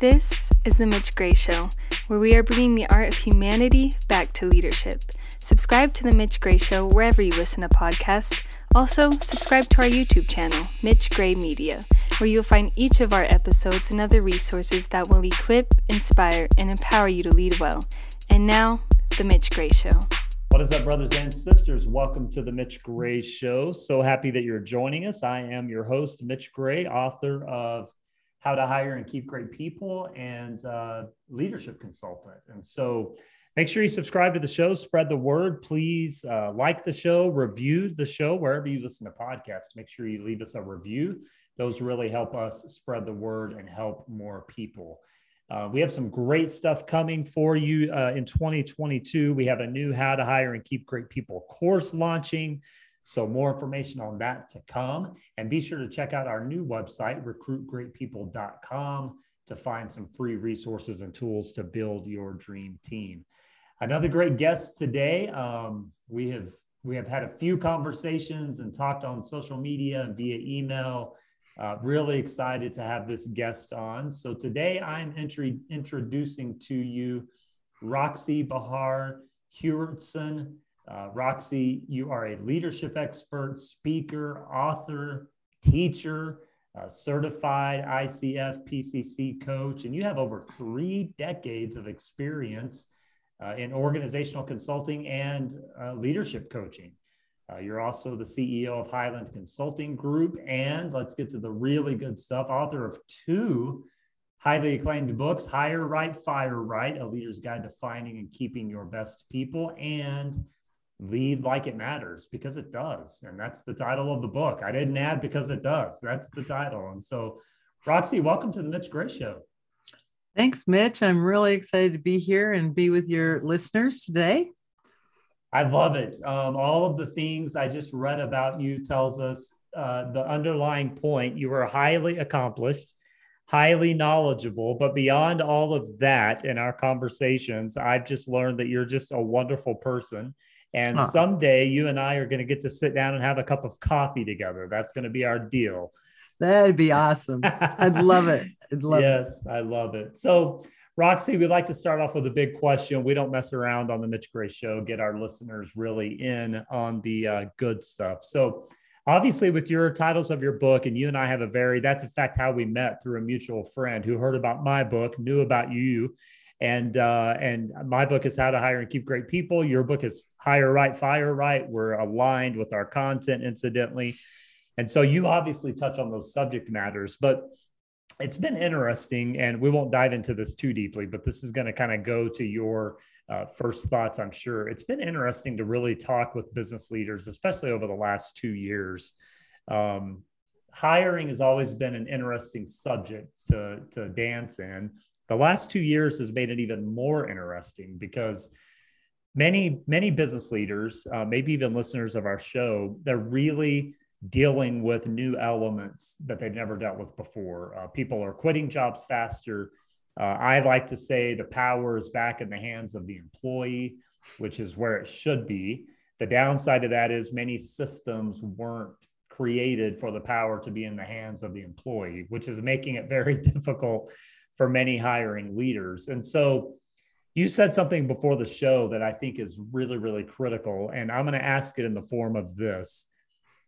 This is The Mitch Gray Show, where we are bringing the art of humanity back to leadership. Subscribe to The Mitch Gray Show wherever you listen to podcasts. Also, subscribe to our YouTube channel, Mitch Gray Media, where you'll find each of our episodes and other resources that will equip, inspire, and empower you to lead well. And now, The Mitch Gray Show. What is up, brothers and sisters? Welcome to the Mitch Gray Show. So happy that you're joining us. I am your host, Mitch Gray, author of How to Hire and Keep Great People and uh, leadership consultant. And so make sure you subscribe to the show, spread the word. Please uh, like the show, review the show wherever you listen to podcasts. Make sure you leave us a review. Those really help us spread the word and help more people. Uh, we have some great stuff coming for you uh, in 2022. We have a new How to Hire and Keep Great People course launching. So, more information on that to come. And be sure to check out our new website, recruitgreatpeople.com, to find some free resources and tools to build your dream team. Another great guest today. Um, we have we have had a few conversations and talked on social media and via email uh, really excited to have this guest on. So today I'm intri- introducing to you Roxi Bahar Hewertson. Uh, Roxi, you are a leadership expert, speaker, author, teacher, uh, certified ICF PCC coach, and you have over three decades of experience uh, in organizational consulting and uh, leadership coaching. Uh, you're also the CEO of Highland Consulting Group. And let's get to the really good stuff. Author of two highly acclaimed books Hire Right, Fire Right, A Leader's Guide to Finding and Keeping Your Best People, and Lead Like It Matters, because it does. And that's the title of the book. I didn't add because it does. That's the title. And so, Roxi, welcome to the Mitch Gray Show. Thanks, Mitch. I'm really excited to be here and be with your listeners today. I love it. Um, all of the things I just read about you tells us uh, the underlying point. You were highly accomplished, highly knowledgeable, but beyond all of that in our conversations, I've just learned that you're just a wonderful person. And huh. someday you and I are going to get to sit down and have a cup of coffee together. That's going to be our deal. That'd be awesome. I'd love it. I'd love yes, it. I love it. So Roxi, we'd like to start off with a big question. We don't mess around on the Mitch Gray Show, get our listeners really in on the uh, good stuff. So, obviously, with your titles of your book, and you and I have a very, that's in fact how we met through a mutual friend who heard about my book, knew about you. And uh, and my book is how to hire and keep great people. Your book is hire right, fire right. We're aligned with our content, incidentally, and so you obviously touch on those subject matters. But it's been interesting, and we won't dive into this too deeply, but this is going to kind of go to your uh, first thoughts, I'm sure. It's been interesting to really talk with business leaders, especially over the last two years. Um, hiring has always been an interesting subject to, to dance in. The last two years has made it even more interesting because many, many business leaders, uh, maybe even listeners of our show, they're really dealing with new elements that they've never dealt with before. Uh, people are quitting jobs faster. Uh, I like to say the power is back in the hands of the employee, which is where it should be. The downside of that is many systems weren't created for the power to be in the hands of the employee, which is making it very difficult for many hiring leaders. And so, you said something before the show that I think is really, really critical. And I'm going to ask it in the form of this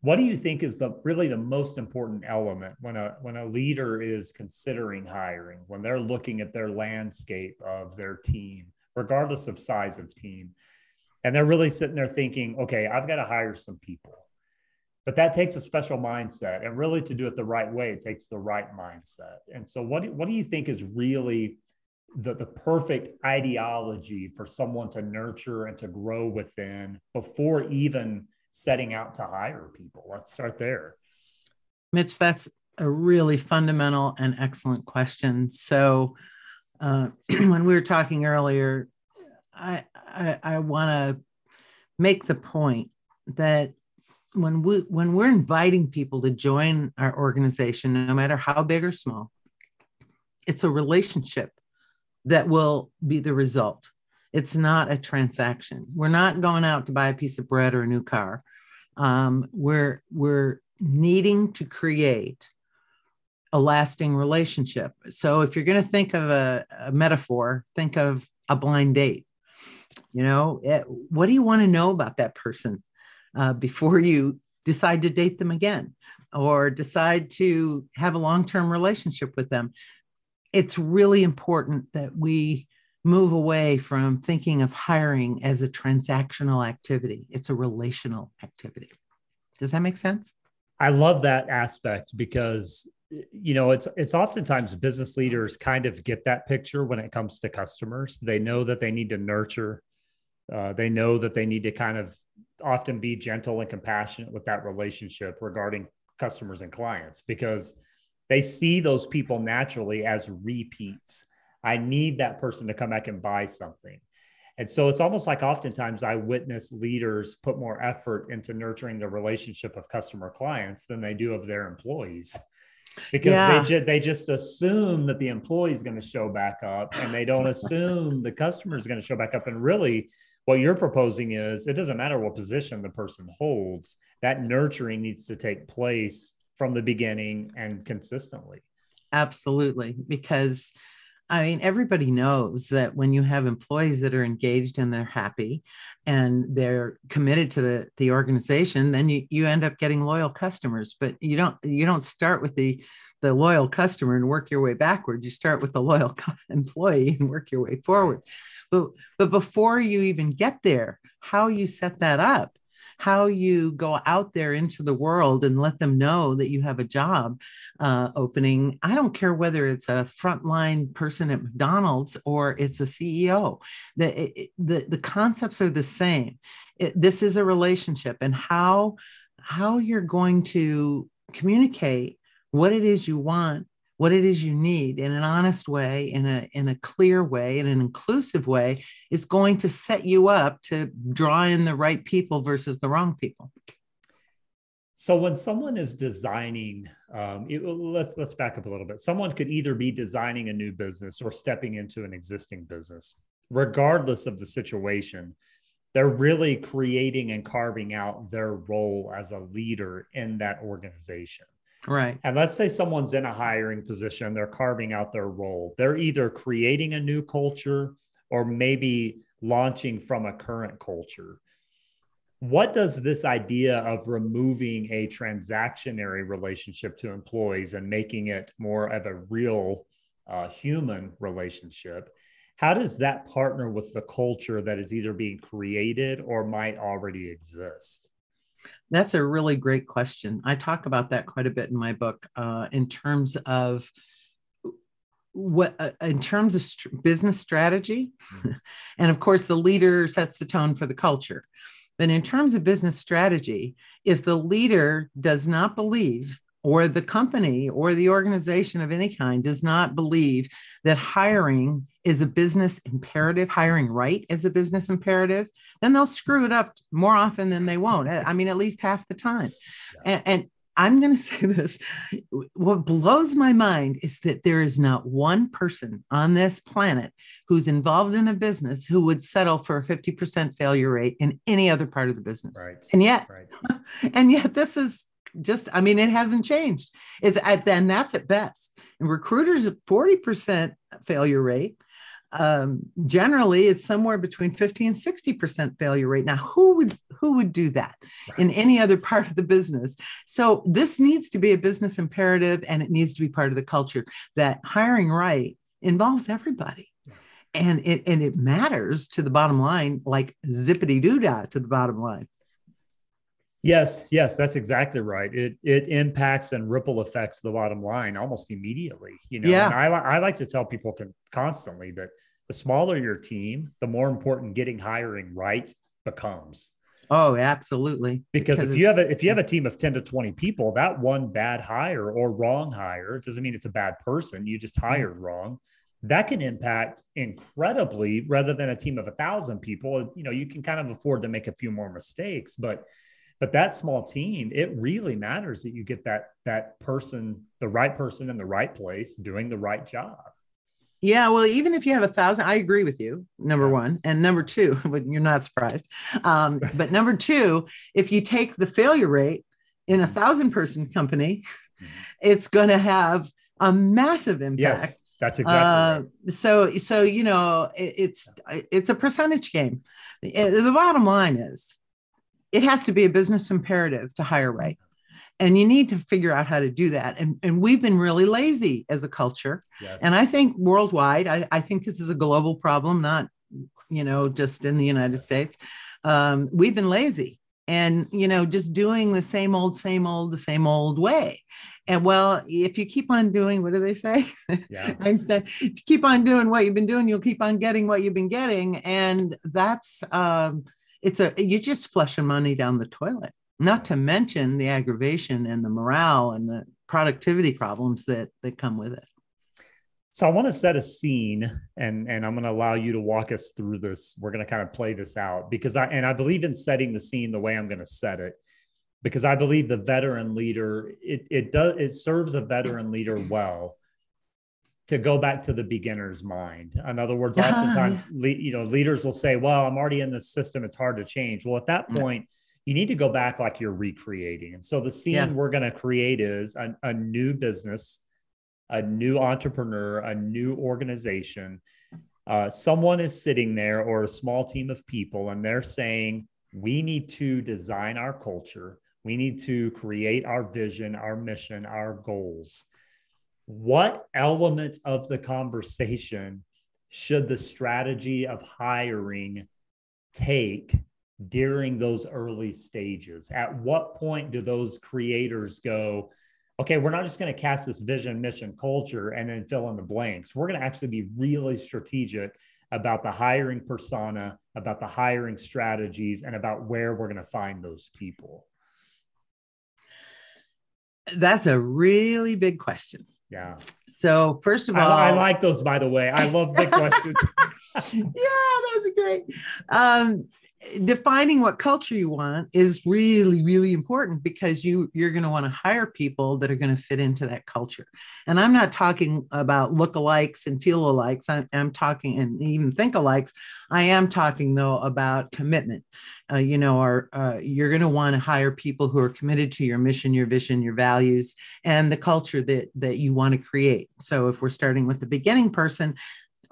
what do you think is the really the most important element when a when a leader is considering hiring, when they're looking at their landscape of their team, regardless of size of team, and they're really sitting there thinking, okay, I've got to hire some people. But that takes a special mindset, and really to do it the right way, it takes the right mindset. And so, what do, what do you think is really the, the perfect ideology for someone to nurture and to grow within before even setting out to hire people? Let's start there. Mitch, that's a really fundamental and excellent question. So, uh, when we were talking earlier, I, I, I want to make the point that when we when we're inviting people to join our organization, no matter how big or small, it's a relationship that will be the result. It's not a transaction. We're not going out to buy a piece of bread or a new car. Um, we're we're needing to create a lasting relationship. So if you're going to think of a, a, metaphor, think of a blind date. You know, it, what do you want to know about that person uh, before you decide to date them again or decide to have a long term relationship with them? It's really important that we move away from thinking of hiring as a transactional activity. It's a relational activity. Does that make sense? I love that aspect because you know it's it's oftentimes business leaders kind of get that picture when it comes to customers. They know that they need to nurture. Uh, they know that they need to kind of often be gentle and compassionate with that relationship regarding customers and clients because they see those people naturally as repeats I need that person to come back and buy something. And so it's almost like oftentimes I witness leaders put more effort into nurturing the relationship of customer clients than they do of their employees because yeah. they, ju- they just assume that the employee is going to show back up and they don't assume the customer is going to show back up. And really, what you're proposing is it doesn't matter what position the person holds, that nurturing needs to take place from the beginning and consistently. Absolutely. Because I mean, everybody knows that when you have employees that are engaged and they're happy and they're committed to the, the organization, then you, you end up getting loyal customers. But you don't you don't start with the the loyal customer and work your way backward. You start with the loyal employee and work your way forward. But but before you even get there, how you set that up how you go out there into the world and let them know that you have a job uh, opening. I don't care whether it's a frontline person at McDonald's or it's a CEO. The, the, the concepts are the same. It, this is a relationship and how how you're going to communicate what it is you want what it is you need in an honest way, in a, in a clear way, in an inclusive way, is going to set you up to draw in the right people versus the wrong people. So when someone is designing, um, it, let's let's back up a little bit. Someone could either be designing a new business or stepping into an existing business. Regardless of the situation, they're really creating and carving out their role as a leader in that organization. Right. And let's say someone's in a hiring position, they're carving out their role. They're either creating a new culture or maybe launching from a current culture. What does this idea of removing a transactionary relationship to employees and making it more of a real uh, human relationship? How does that partner with the culture that is either being created or might already exist? That's a really great question. I talk about that quite a bit in my book uh, in terms of what uh, in terms of st- business strategy mm-hmm. and of course the leader sets the tone for the culture but in terms of business strategy if the leader does not believe or the company or the organization of any kind does not believe that hiring is a business imperative, hiring right is a business imperative, then they'll screw it up more often than they won't. I mean, at least half the time. Yeah. And, and I'm going to say this what blows my mind is that there is not one person on this planet who's involved in a business who would settle for a 50% failure rate in any other part of the business. Right. And yet, right. and yet this is just i mean it hasn't changed it's at then that's at best and recruiters 40% failure rate um, generally it's somewhere between 50 and 60% failure rate now who would who would do that in any other part of the business so this needs to be a business imperative and it needs to be part of the culture that hiring right involves everybody and it and it matters to the bottom line like zippity doo dah to the bottom line Yes, yes, that's exactly right. It it impacts and ripple affects the bottom line almost immediately. You know, yeah. and I I like to tell people con- constantly that the smaller your team, the more important getting hiring right becomes. Oh, absolutely. Because, because if you have a if you have a team of 10 to 20 people, that one bad hire or wrong hire, doesn't mean it's a bad person. You just mm-hmm. hired wrong. That can impact incredibly rather than a team of a thousand people. You know, you can kind of afford to make a few more mistakes, but but that small team it really matters that you get that that person the right person in the right place doing the right job yeah well even if you have a thousand i agree with you number one and number two but you're not surprised um, but number two if you take the failure rate in a thousand person company mm-hmm. it's going to have a massive impact. Yes, that's exactly uh, right. So, so you know, it, it's it's a percentage game. The bottom line is, it has to be a business imperative to hire right, and you need to figure out how to do that. And and we've been really lazy as a culture, yes. and I think worldwide, I, I think this is a global problem, not you know just in the United States. Um, we've been lazy and you know just doing the same old same old the same old way and well if you keep on doing what do they say yeah. einstein if you keep on doing what you've been doing you'll keep on getting what you've been getting and that's um it's a you're just flushing money down the toilet not to mention the aggravation and the morale and the productivity problems that that come with it so I want to set a scene and and I'm going to allow you to walk us through this. We're going to kind of play this out because I and I believe in setting the scene the way I'm going to set it because I believe the veteran leader it it does it serves a veteran leader well to go back to the beginner's mind. In other words, oftentimes le- you know leaders will say, "Well, I'm already in the system; it's hard to change." Well, at that point, you need to go back like you're recreating. And so the scene yeah. we're going to create is a, a new business a new entrepreneur, a new organization, uh, someone is sitting there or a small team of people and they're saying, we need to design our culture. We need to create our vision, our mission, our goals. What element of the conversation should the strategy of hiring take during those early stages? At what point do those creators go, okay, we're not just going to cast this vision, mission, culture, and then fill in the blanks. We're going to actually be really strategic about the hiring persona, about the hiring strategies, and about where we're going to find those people? That's a really big question. Yeah. So, first of all, I, I like those, by the way. I love big questions. yeah, that's great. Um, defining what culture you want is really really important because you you're going to want to hire people that are going to fit into that culture. And i'm not talking about lookalikes and feel alikes I'm, I'm talking and even think alikes i am talking though about commitment. Uh, you know are uh, you're going to want to hire people who are committed to your mission your vision your values and the culture that that you want to create. So if we're starting with the beginning person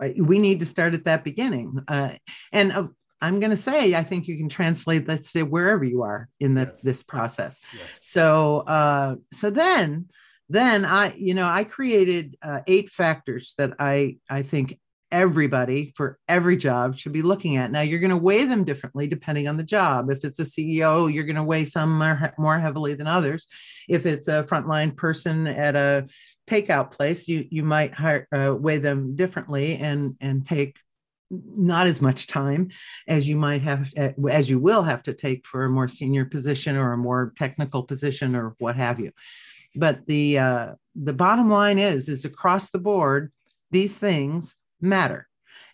uh, we need to start at that beginning. Uh, and uh, I'm going to say, I think you can translate that to wherever you are in the, yes. this process. Yes. So, uh, so then, then I, you know, I created uh, eight factors that I, I think everybody for every job should be looking at. Now, you're going to weigh them differently depending on the job. If it's a CEO, you're going to weigh some more, more heavily than others. If it's a frontline person at a takeout place, you you might hire, uh, weigh them differently and and take not as much time as you might have as you will have to take for a more senior position or a more technical position or what have you but the uh, the bottom line is is across the board these things matter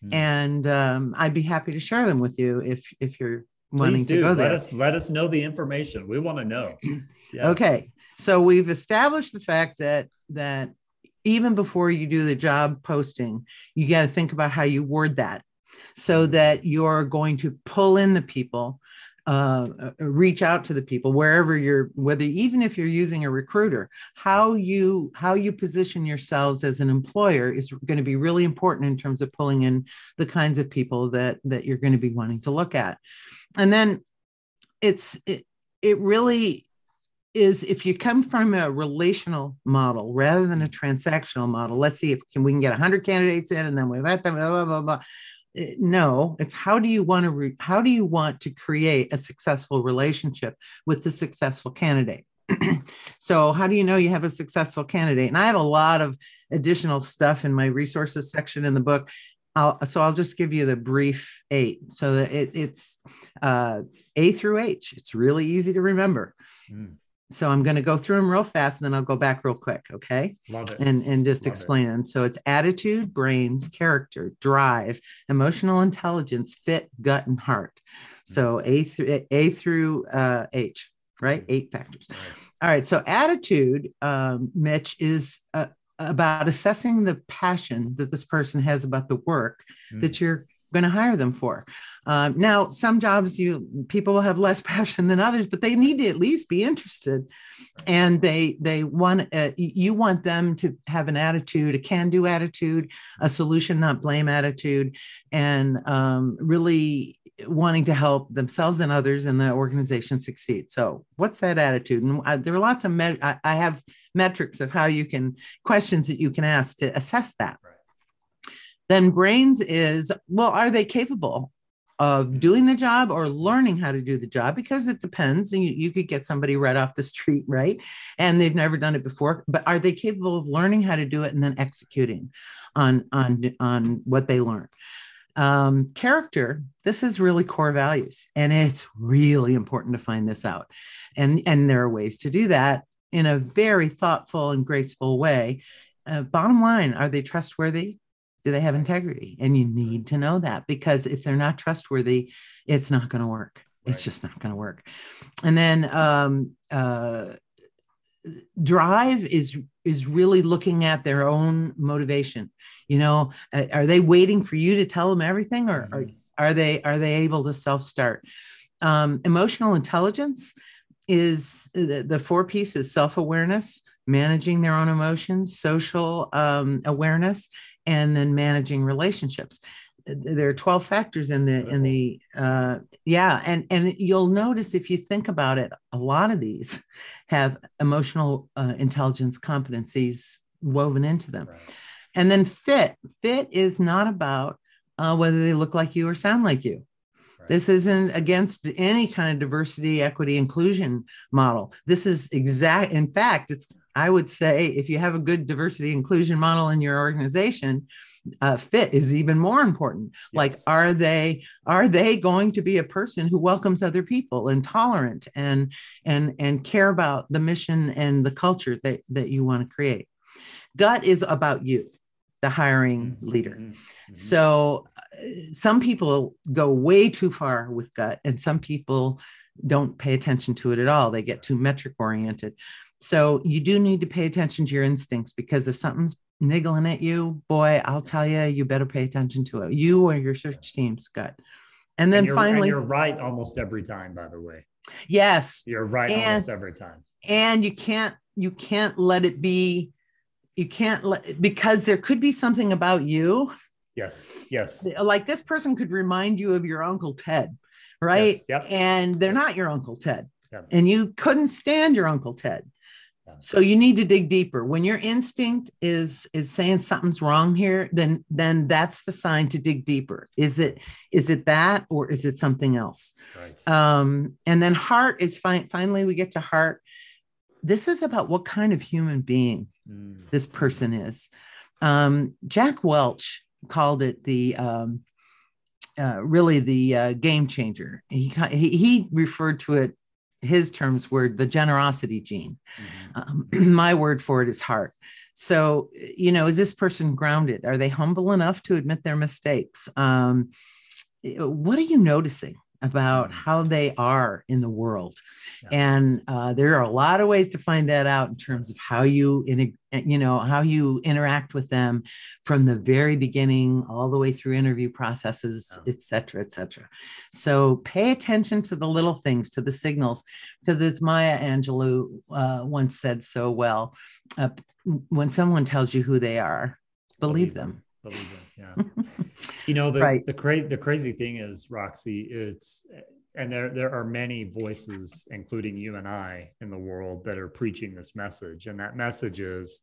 mm. and um, i'd be happy to share them with you if if you're wanting Please do. to go there let us let us know the information we want to know yeah. okay so we've established the fact that that even before you do the job posting, you got to think about how you word that so mm-hmm. that you're going to pull in the people uh, uh, reach out to the people wherever you're whether even if you're using a recruiter how you how you position yourselves as an employer is going to be really important in terms of pulling in the kinds of people that that you're going to be wanting to look at and then it's it, it really is if you come from a relational model rather than a transactional model let's see if can, we can get 100 candidates in and then we let them blah, blah, blah, blah. No it's how do you want to re- how do you want to create a successful relationship with the successful candidate? So how do you know you have a successful candidate? And i have a lot of additional stuff in my resources section in the book. I'll, so i'll just give you the brief eight. So that it, it's uh, a through h. It's really easy to remember. Mm. So I'm going to go through them real fast and then I'll go back real quick. Okay. Love it. And, and just Love explain it. them. So it's attitude, brains, character, drive, emotional intelligence, fit, gut, and heart. So mm-hmm. A through A through uh, H, right? Mm-hmm. Eight factors. All right. So attitude, um, Mitch, is uh, about assessing the passion that this person has about the work mm. that you're going to hire them for. Um, now, some jobs you people will have less passion than others, but they need to at least be interested, and they they want uh, you want them to have an attitude, a can-do attitude, a solution not blame attitude, and um, really wanting to help themselves and others and the organization succeed. So, what's that attitude? And I, uh, there are lots of me- I, I, have metrics of how you can questions that you can ask to assess that. Right. Then brains is well, are they capable of doing the job or learning how to do the job? Because it depends. You, you could get somebody right off the street, right? And they've never done it before, but are they capable of learning how to do it and then executing on on on what they learn? um, character this is really core values and it's really important to find this out and and there are ways to do that in a very thoughtful and graceful way uh, bottom line are they trustworthy do they have integrity? And you need to know that because if they're not trustworthy it's not going to work right. it's just not going to work. And then um, uh, drive is is really looking at their own motivation. You know are they waiting for you to tell them everything or are, mm-hmm. are they are they able to self start um, emotional intelligence is the, the four pieces self-awareness managing their own emotions social um, awareness and then managing relationships there are 12 factors in the in the uh yeah and and you'll notice if you think about it a lot of these have emotional uh, intelligence competencies woven into them right. and then fit fit is not about uh, whether they look like you or sound like you right. this isn't against any kind of diversity equity inclusion model this is exact in fact it's i would say if you have a good diversity inclusion model in your organization uh, fit is even more important yes. like are they are they going to be a person who welcomes other people and tolerant and and and care about the mission and the culture that that you want to create gut is about you the hiring mm-hmm. leader mm-hmm. mm-hmm. so uh, some people go way too far with gut and some people don't pay attention to it at all they get too metric oriented so you do need to pay attention to your instincts because if something's niggling at you, boy, I'll tell you, you better pay attention to it. You or your search team's gut. And then and finally, you're right almost every time, by the way. Yes. You're right and, almost every time. And you can't, you can't let it be, you can't let, because there could be something about you. Yes. Yes. Like this person could remind you of your Uncle Ted, right? Yes. Yep. And they're not your Uncle Ted. Yep. And you couldn't stand your Uncle Ted. So you need to dig deeper. When your instinct is is saying something's wrong here, then then that's the sign to dig deeper. Is it is it that or is it something else? Right. Um, and then heart is fine. Finally, we get to heart. This is about what kind of human being mm. this person is. Um, Jack Welch called it the um, uh, really the uh, game changer. He, he he referred to it his terms were the generosity gene. Mm-hmm. Um, my word for it is heart. So, you know, is this person grounded? Are they humble enough to admit their mistakes? Um, what are you noticing? About mm-hmm. how they are in the world. Yeah. And uh, there are a lot of ways to find that out in terms of how you, in, you know, how you interact with them from the very beginning all the way through interview processes, yeah. et cetera, et cetera. So pay attention to the little things, to the signals, because as Maya Angelou uh, once said so well, uh, when someone tells you who they are, believe, believe them. them Yeah. you know, the, right. the crazy, the crazy thing is Roxi, it's, and there, there are many voices, including you and I in the world that are preaching this message. And that message is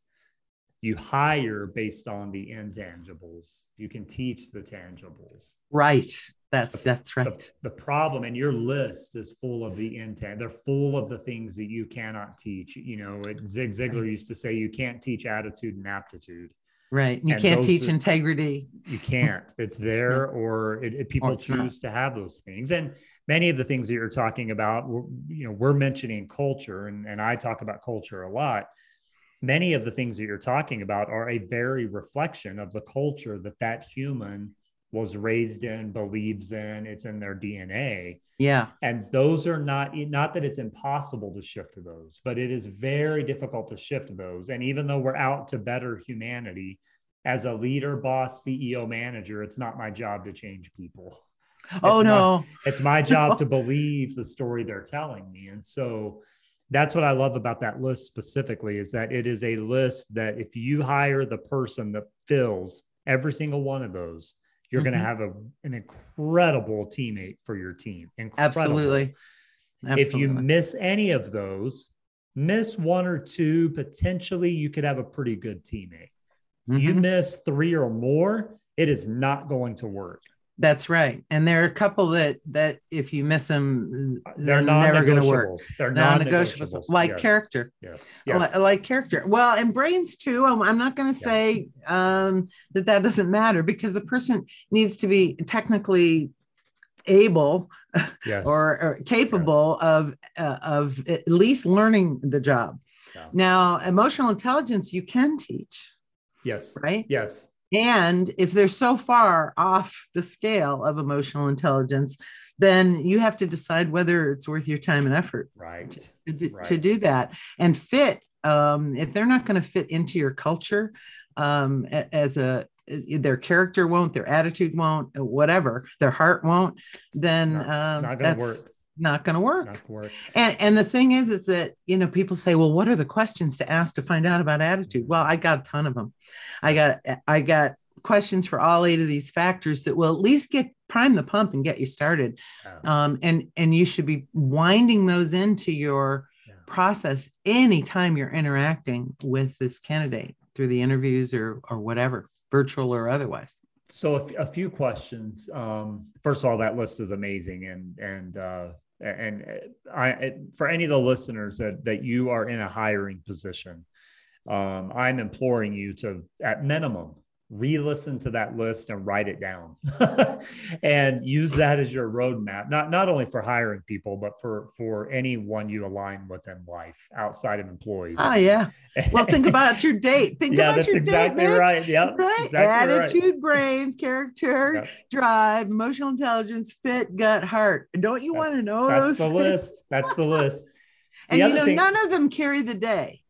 you hire based on the intangibles. You can teach the tangibles. Right. That's that's right. The, the, problem, and your list is full of the intent. They're full of the things that you cannot teach. You know, it, Zig Ziglar used to say you can't teach attitude and aptitude. Right. You and can't teach are, integrity. You can't. It's there, or it, it, people or choose not. to have those things. And many of the things that you're talking about, you know, we're mentioning culture, and, and I talk about culture a lot. Many of the things that you're talking about are a very reflection of the culture that that human was raised in, believes in, it's in their DNA. Yeah. And those are not, not that it's impossible to shift to those, but it is very difficult to shift those. And even though we're out to better humanity, as a leader, boss, CEO, manager, it's not my job to change people. Oh no. my- it's my job to believe the story they're telling me. And so that's what I love about that list specifically is that it is a list that if you hire the person that fills every single one of those, you're going Mhm. to have a, an incredible teammate for your team. Incredible. Absolutely. If you miss any of those, miss one or two, potentially you could have a pretty good teammate. You Mhm. miss three or more, it is not going to work. That's right. And there are a couple that that if you miss them, They're they're never going to work. They're Non-negotiables, like yes. character. Yes. Yes. like character well and brains too i'm, I'm not going to Yeah. say um, that that doesn't matter because the person needs to be technically able yes. or, or capable of uh, of at least learning the job Yeah. now emotional intelligence you can teach yes. right Yes. And if they're so far off the scale of emotional intelligence then you have to decide whether it's worth your time and effort Right. to do, Right. to do that and fit um, if they're not going to fit into your culture um, as a their character won't their attitude won't whatever their heart won't then Not- um, Not going that's to work. Not going to work. Not going to work. and and the thing is is that you know people say well what are the questions to ask to find out about attitude? Well i got a ton of them i got i got questions for all eight of these factors that will at least get prime the pump and get you started. Um, and and you should be winding those into your Yeah. process anytime you're interacting with this candidate through the interviews or or whatever virtual or otherwise So a, f- a few questions. Um, first of all, that list is amazing, and and uh, and uh, I for any of the listeners that that you are in a hiring position, um, I'm imploring you to, at minimum, re-listen to that list and write it down, and use that as your roadmap. Not not only for hiring people, but for for anyone you align with in life outside of employees. oh yeah well think about your date think yeah, about that's your exactly date right. Yep, right exactly right. attitude brains character Yep. drive emotional intelligence fit gut heart don't you want to know That's those the list. That's the list. and The you know thing- none of them carry the day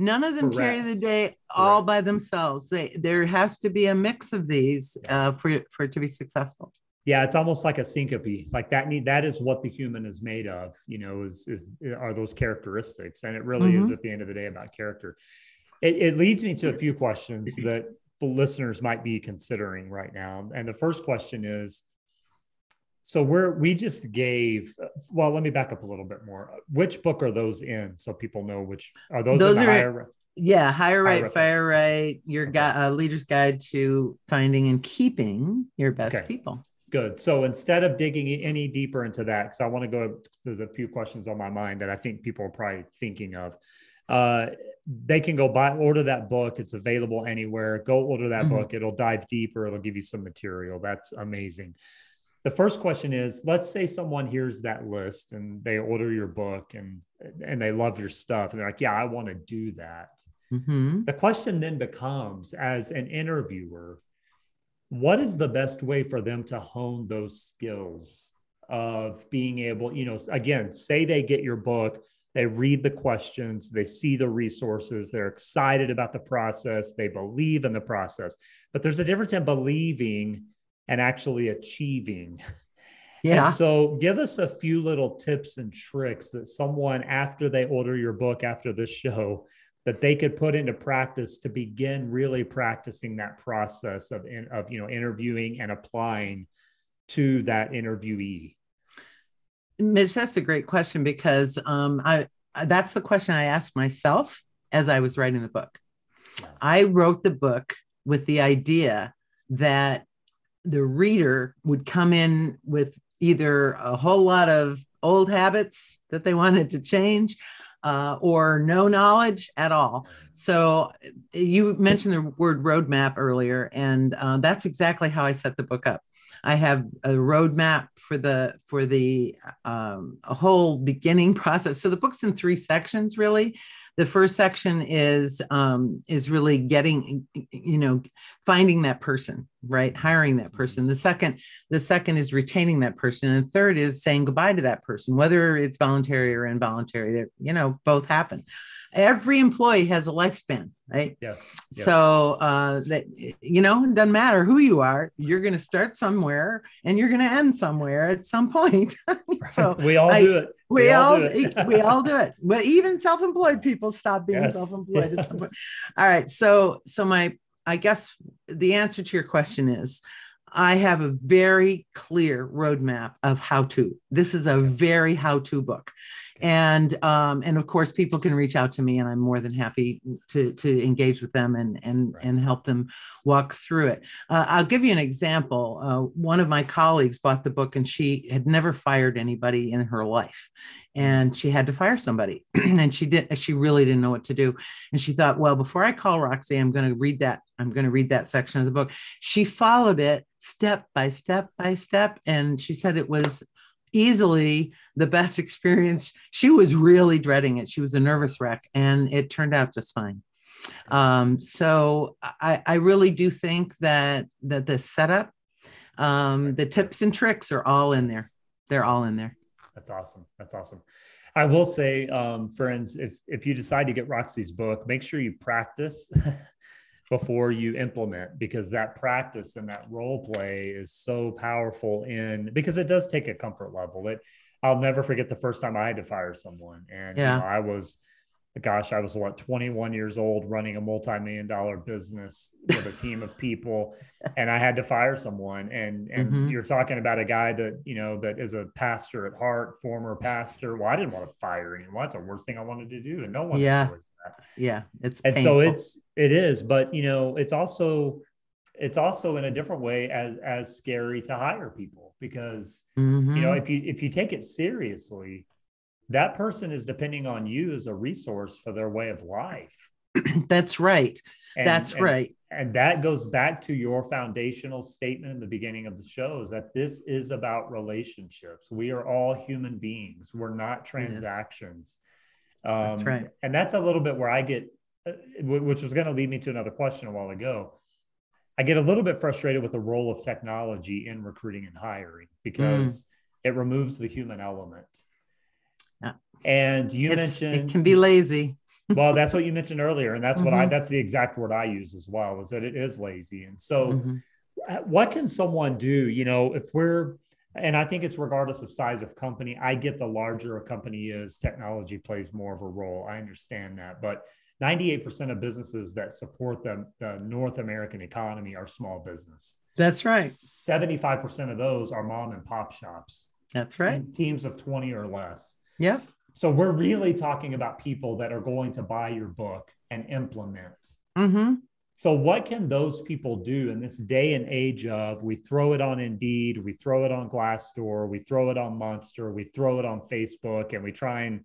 none of them carry the day all by themselves they there has to be a mix of these uh, for for it to be successful Yeah, it's almost like a syncope. Like that need that is what the human is made of, you know, is is are those characteristics. And it really is Mhm. at the end of the day about character. It, it leads me to a few questions that the listeners might be considering right now. And the first question is so we're we just gave well, let me back up a little bit more. Which book are those in so people know which are those, Those in the are- higher yeah hire right right. fire right your Okay. guy uh, leader's guide to finding and keeping your best Okay. people Good. So instead of digging any deeper into that, because I want to go, there's a few questions on my mind that I think people are probably thinking of. Uh, they can go buy, order that book. It's available anywhere. Go order that Mhm. book. It'll dive deeper. It'll give you some material. That's amazing. The first question is: Let's say someone hears that list and they order your book and and they love your stuff and they're like, "Yeah, I want to do that." Mhm. The question then becomes as an interviewer, what is the best way for them to hone those skills of being able, you know, again, say they get your book, they read the questions, they see the resources, they're excited about the process, they believe in the process. But there's a difference in believing and actually achieving. yeah And so give us a few little tips and tricks that someone after they order your book after this show that they could put into practice to begin really practicing that process of, in, of you know interviewing and applying to that interviewee. Mitch, that's a great question because um, I that's the question I asked myself as I was writing the book. I wrote the book with the idea that the reader would come in with either a whole lot of old habits that they wanted to change uh, or no knowledge at all. So you mentioned the word roadmap earlier, and uh, that's exactly how I set the book up. I have a roadmap for the for the um, a whole beginning process. So the book's in three sections, really. The first section is um, is really getting, you know, finding that person, right? Hiring that person. The second the second is retaining that person. And third is saying goodbye to that person whether it's voluntary or involuntary. You know both happen. Every employee has a lifespan right? Yes, yes. so uh that you know it doesn't matter who you are you're going to start somewhere and you're going to end somewhere at some point. So we all I, do it we, we all, all do it. we all do it but even self-employed people stop being yes. self-employed yes. all right so so my i guess the answer to your question is I have a very clear roadmap of how to. This is a very how to book and um, and of course people can reach out to me and i'm more than happy to to engage with them and and right. and help them walk through it. Uh, i'll give you an example. Uh, one of my colleagues bought the book and she had never fired anybody in her life. And she had to fire somebody. And she did she really didn't know what to do. And she thought well before i call roxi i'm going to read that i'm going to read that section of the book. She followed it step by step by step. And she said it was easily the best experience. She was really dreading it. She was a nervous wreck, and it turned out just fine. Um, so I, I really do think that that the setup, um, the tips and tricks are all in there. They're all in there. That's awesome. That's awesome. I will say, um, friends, if if you decide to get Roxi's book, make sure you practice before you implement because that practice and that role play is so powerful in because it does take a comfort level it i'll never forget the first time i had to fire someone and yeah. you know, i was gosh, I was what 21 years old running a multi-million dollar business with a team of people and I had to fire someone. And and mm-hmm. you're talking about a guy that, you know, that is a pastor at heart, former pastor. Well, I didn't want to fire anyone. That's the worst thing I wanted to do. And no one yeah. that. Yeah. It's and painful. so it's it is, but you know, it's also it's also in a different way as as scary to hire people because mm-hmm. you know if you if you take it seriously that person is depending on you as a resource for their way of life. That's right. And, That's and, right. And that goes back to your foundational statement in the beginning of the show is that this is about relationships. We are all human beings. We're not transactions. Yes. Um, that's right. And that's a little bit where I get, uh, which was going to lead me to another question a while ago. I get a little bit frustrated with the role of technology in recruiting and hiring because mm. it removes the human element. And you it's, mentioned it can be lazy. well, that's what you mentioned earlier, and that's mm-hmm. what I mm-hmm. that's the exact word I use as well, is that it is lazy. And so mm-hmm. what can someone do, you know, if we're and I think it's regardless of size of company. I get the larger a company is, technology plays more of a role. I understand that. But 98% of businesses that support the, the North American economy are small business. That's right. 75% of those are mom and pop shops. That's right. Teams of 20 or less. Yep. So we're really talking about people that are going to buy your book and implement. Mm-hmm. So what can those people do in this day and age of we throw it on Indeed, we throw it on Glassdoor, we throw it on Monster, we throw it on Facebook, and we try and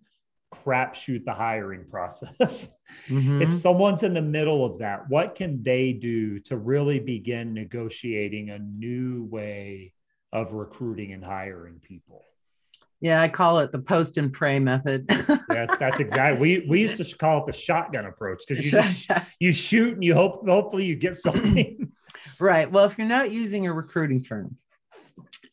crap shoot the hiring process. Mm-hmm. if someone's in the middle of that, what can they do to really begin negotiating a new way of recruiting and hiring people? Yeah, I call it the post and pray method. yes, that's exactly. We we used to call it the shotgun approach because you just, you shoot and you hope hopefully you get something. right. Well, if you're not using a recruiting firm,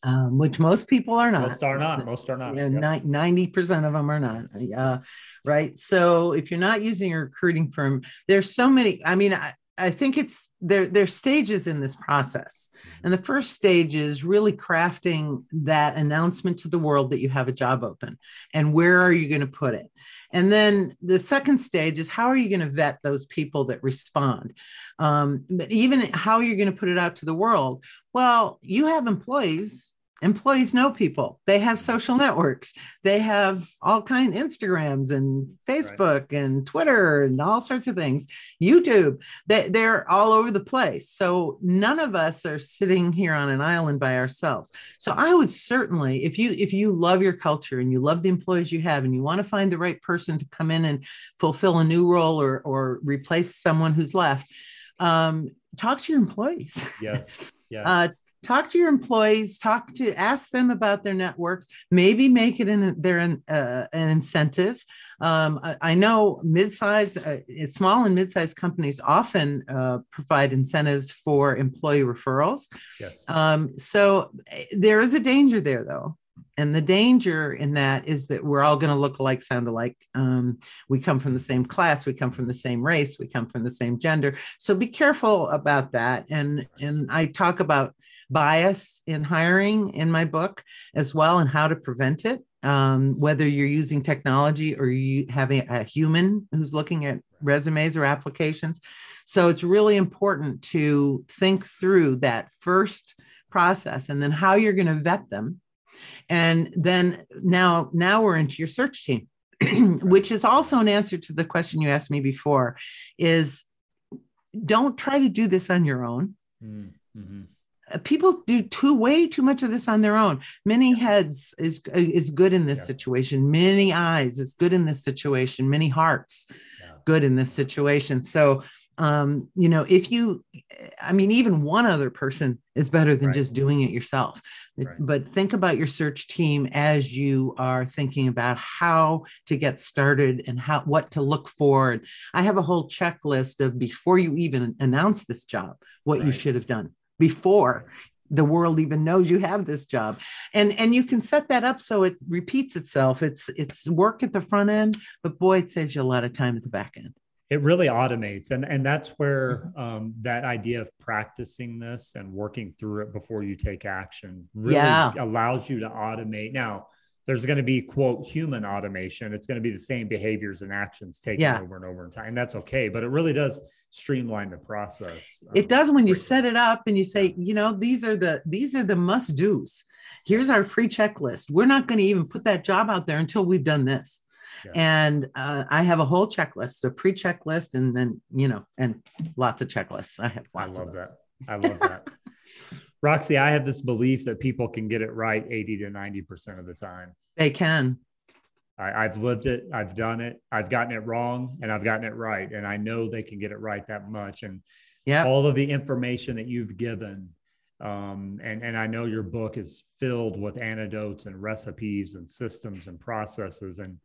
um, which most people are not. Most are not. Most are not. Ninety percent of them are not. Uh, right. So if you're not using a recruiting firm, there's so many. I mean, I, I think it's there. There's stages in this process. And the first stage is really crafting that announcement to the world that you have a job open and where are you going to put it? And then the second stage is how are you going to vet those people that respond? Um, but even how you're going to put it out to the world. Well, you have employees employees know people. They have social networks. They have all kind of instagrams and facebook right. and twitter and all sorts of things. Youtube they, they're all over the place. So none of us are sitting here on an island by ourselves. So i would certainly if you if you love your culture and you love the employees you have and you want to find the right person to come in and fulfill a new role or or replace someone who's left um, talk to your employees. Yes. Yes. Uh, talk to your employees talk to ask them about their networks maybe make it in their uh, an incentive. Um, I, I, know mid-size uh, small and mid-sized companies often uh, provide incentives for employee referrals. Yes. Um, so eh, there is a danger there though. And the danger in that is that we're all going to look alike sound alike. Um, we come from the same class we come from the same race we come from the same gender. So be careful about that. And and i talk about bias in hiring in my book as well and how to prevent it. Um, whether you're using technology or you having a human who's looking at resumes or applications. So it's really important to think through that first process and then how you're going to vet them. And then now now we're into your search team which is also an answer to the question you asked me before is don't try to do this on your own. Mm-hmm. Uh, people do too way too much of this on their own many heads is is good in this yes. situation many eyes is good in this situation many hearts yeah. good in this situation so um, you know, if you, I mean, even one other person is better than right. just doing it yourself. Right. But think about your search team as you are thinking about how to get started and how what to look for. I have a whole checklist of before you even announce this job, what right. you should have done before the world even knows you have this job. And and you can set that up so it repeats itself. It's it's work at the front end but boy it saves you a lot of time at the back end. It really automates. And and that's where mm-hmm. um, that idea of practicing this and working through it before you take action really yeah. allows you to automate. Now there's going to be quote human automation it's going to be the same behaviors and actions taken yeah. over and over in time and that's okay but it really does streamline the process it does when you set it up and you say you know these are the these are the must do's here's our free checklist we're not going to even put that job out there until we've done this and uh, I have a whole checklist, a pre checklist, and then, you know, and lots of checklists. I have I love that. I love that. Roxi, I have this belief that people can get it right 80 to 90% of the time. They can. I, have lived it, I've done it, I've gotten it wrong, and I've gotten it right. And I know they can get it right that much. And yeah, all of the information that you've given um, and and I know your book is filled with anecdotes and recipes and systems and processes and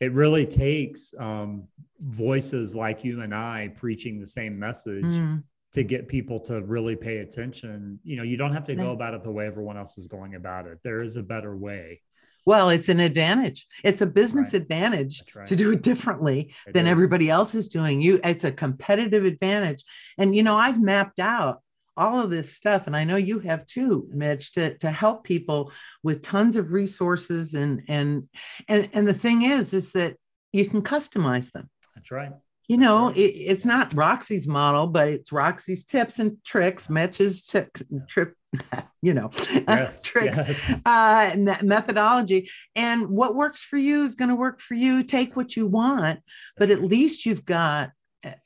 it really takes um, voices like you and I preaching the same message mm. To get people to really pay attention. You know, you don't have to go about it the way everyone else is going about it. There is a better way. Well, it's an advantage. It's a business right. advantage right. to do it differently it than is. everybody else is doing. You, it's a competitive advantage. And you know, I've mapped out all of this stuff and i know you have too mitch to, to help people with tons of resources and and and and the thing is is that you can customize them that's right you know it, it's not roxi's model but it's roxi's tips and tricks mitch's tips trip you know yes, tricks yes. uh methodology. And what works for you is going to work for you. Take what you want but at least you've got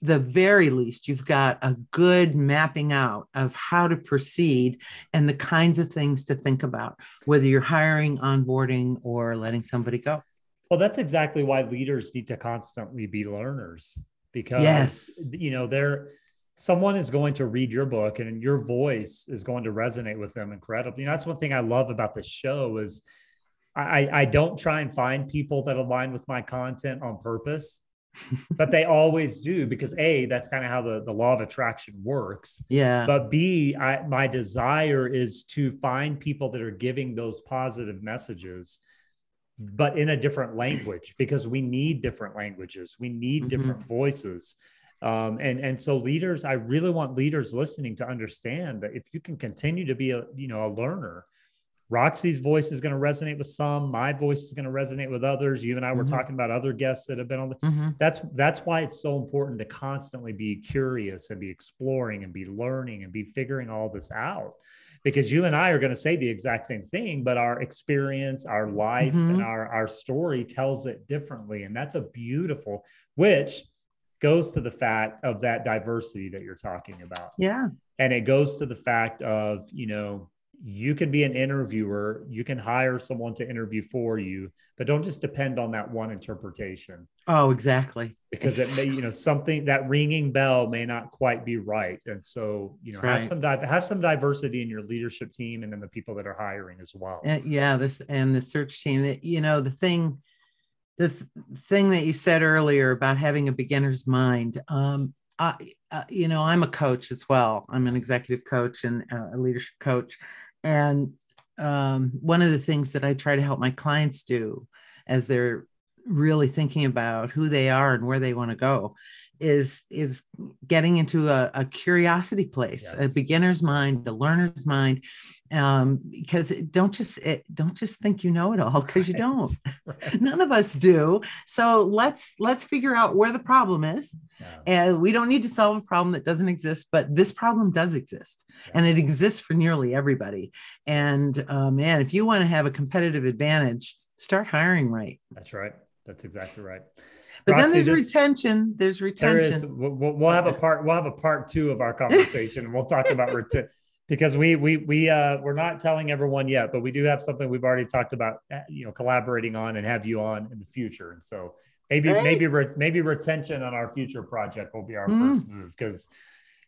the very least, you've got a good mapping out of how to proceed and the kinds of things to think about, whether you're hiring, onboarding, or letting somebody go. Well, that's exactly why leaders need to constantly be learners because yes. you know they're someone is going to read your book and your voice is going to resonate with them incredibly. You know, that's one thing I love about the show is I, I don't try and find people that align with my content on purpose but they always do because a that's kind of how the, the law of attraction works yeah but b I, my desire is to find people that are giving those positive messages but in a different language because we need different languages we need mm-hmm. different voices um, and and so leaders i really want leaders listening to understand that if you can continue to be a you know a learner Roxi's voice is going to resonate with some. My voice is going to resonate with others. You and I were mm-hmm. talking about other guests that have been on the. Mm-hmm. That's that's why it's so important to constantly be curious and be exploring and be learning and be figuring all this out, because you and I are going to say the exact same thing, but our experience, our life, mm-hmm. and our our story tells it differently, and that's a beautiful. Which goes to the fact of that diversity that you're talking about. Yeah, and it goes to the fact of you know you can be an interviewer you can hire someone to interview for you but don't just depend on that one interpretation. Oh exactly. Because it may you know something that ringing bell may not quite be right. And so you know That's have some di- have some diversity in your leadership team and then the people that are hiring as well. And yeah, this and the search team that you know the thing the th- thing that you said earlier about having a beginner's mind um I, uh, you know i'm a coach as well. I'm an executive coach and uh, a leadership coach and um, one of the things that i try to help my clients do as they're really thinking about who they are and where they want to go is is getting into a, a curiosity place a beginner's mind a learner's mind um because it- don't just it, don't just think you know it all because you don't. Right. none of us do. So let's let's figure out where the problem is. Yeah. and we don't need to solve a problem that doesn't exist but this problem does exist and it exists for nearly everybody. And uh, man if you want to have a competitive advantage start hiring right. That's right. That's exactly right but then there's this- retention there's retention is. We'll, we'll have a part. We'll have a part two of our conversation. and we'll talk about retention because we we we uh we're not telling everyone yet, but we do have something we've already talked about. uh, You know, collaborating on and have you on in the future. And so maybe maybe re, maybe retention on our future project will be our Mm. first move because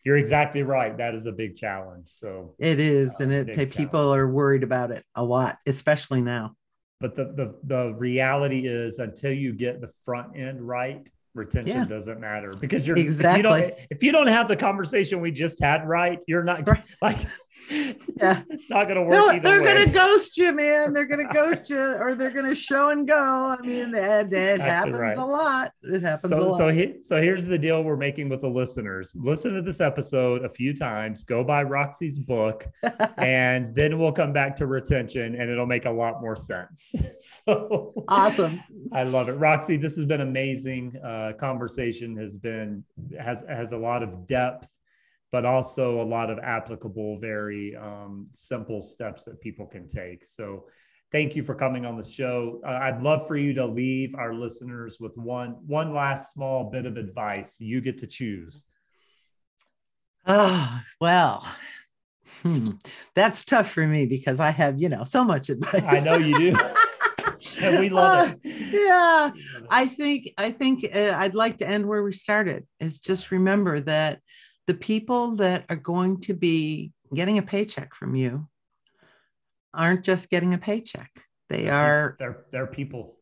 you're exactly right. That is a big challenge. So, it is and Uh, it big people are worried about it a lot especially now but the the the reality is until you get the front end right. Retention Yeah. doesn't matter because you're if you Exactly. don't if you don't have the conversation we just had right, you're not Right. like Yeah. it's not gonna work No, they're way. gonna ghost you, man. They're gonna ghost you, or they're gonna show and go. I mean, it, it Exactly happens right. a lot. It happens a So lot. so he, so here's the deal we're making with the listeners. Listen to this episode a few times, go buy Roxi's book, and then we'll come back to retention and it'll make a lot more sense. So awesome. I love it. Roxi, this has been amazing. Uh, conversation has been has has a lot of depth, but also a lot of applicable, very um, simple steps that people can take. So thank you for coming on the show. Uh, I'd love for you to leave our listeners with one one last small bit of advice. You get to choose. Ah, well, hmm, that's tough for me because I have, you know, so much advice. I know you do. and we love it. yeah, I think I think uh, I'd like to end where we started. Is just remember that the people that are going to be getting a paycheck from you aren't just getting a paycheck. They are they're they're people.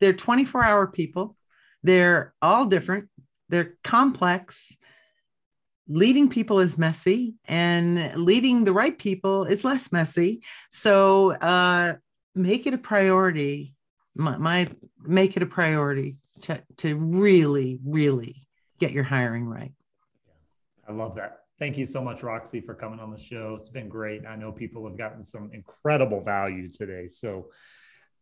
they're 24 hour people. They're all different. They're complex. Leading people is messy, and leading the right people is less messy. So uh, make it a priority. My, my make it a priority to to really, really get your hiring right. I love that. Thank you so much, Roxi, for coming on the show. It's been great. I know people have gotten some incredible value today. So,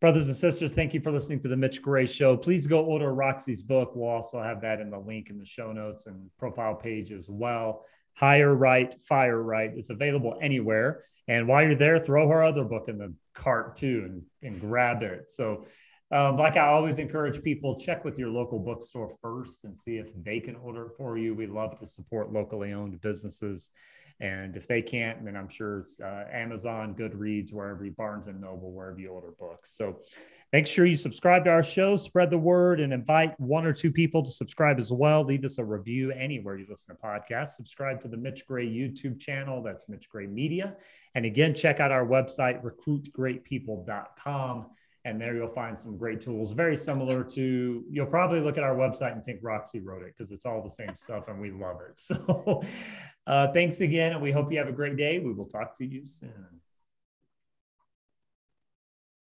brothers and sisters, thank you for listening to the Mitch Gray Show. Please go order Roxi's book. We'll also have that in the link in the show notes and profile page as well. Hire Right, Fire Right. It's available anywhere. And while you're there, throw her other book in the cart too and, and grab it. So, um, like I always encourage people, check with your local bookstore first and see if they can order it for you. We love to support locally owned businesses. And if they can't, then I'm sure it's uh, Amazon, Goodreads, wherever you, Barnes and Noble, wherever you order books. So make sure you subscribe to our show, spread the word, and invite one or two people to subscribe as well. Leave us a review anywhere you listen to podcasts. Subscribe to the Mitch Gray YouTube channel. That's Mitch Gray Media. And again, check out our website, recruitgreatpeople.com. And there you'll find some great tools, very similar to, you'll probably look at our website and think Roxi wrote it because it's all the same stuff and we love it. So uh, thanks again. And we hope you have a great day. We will talk to you soon.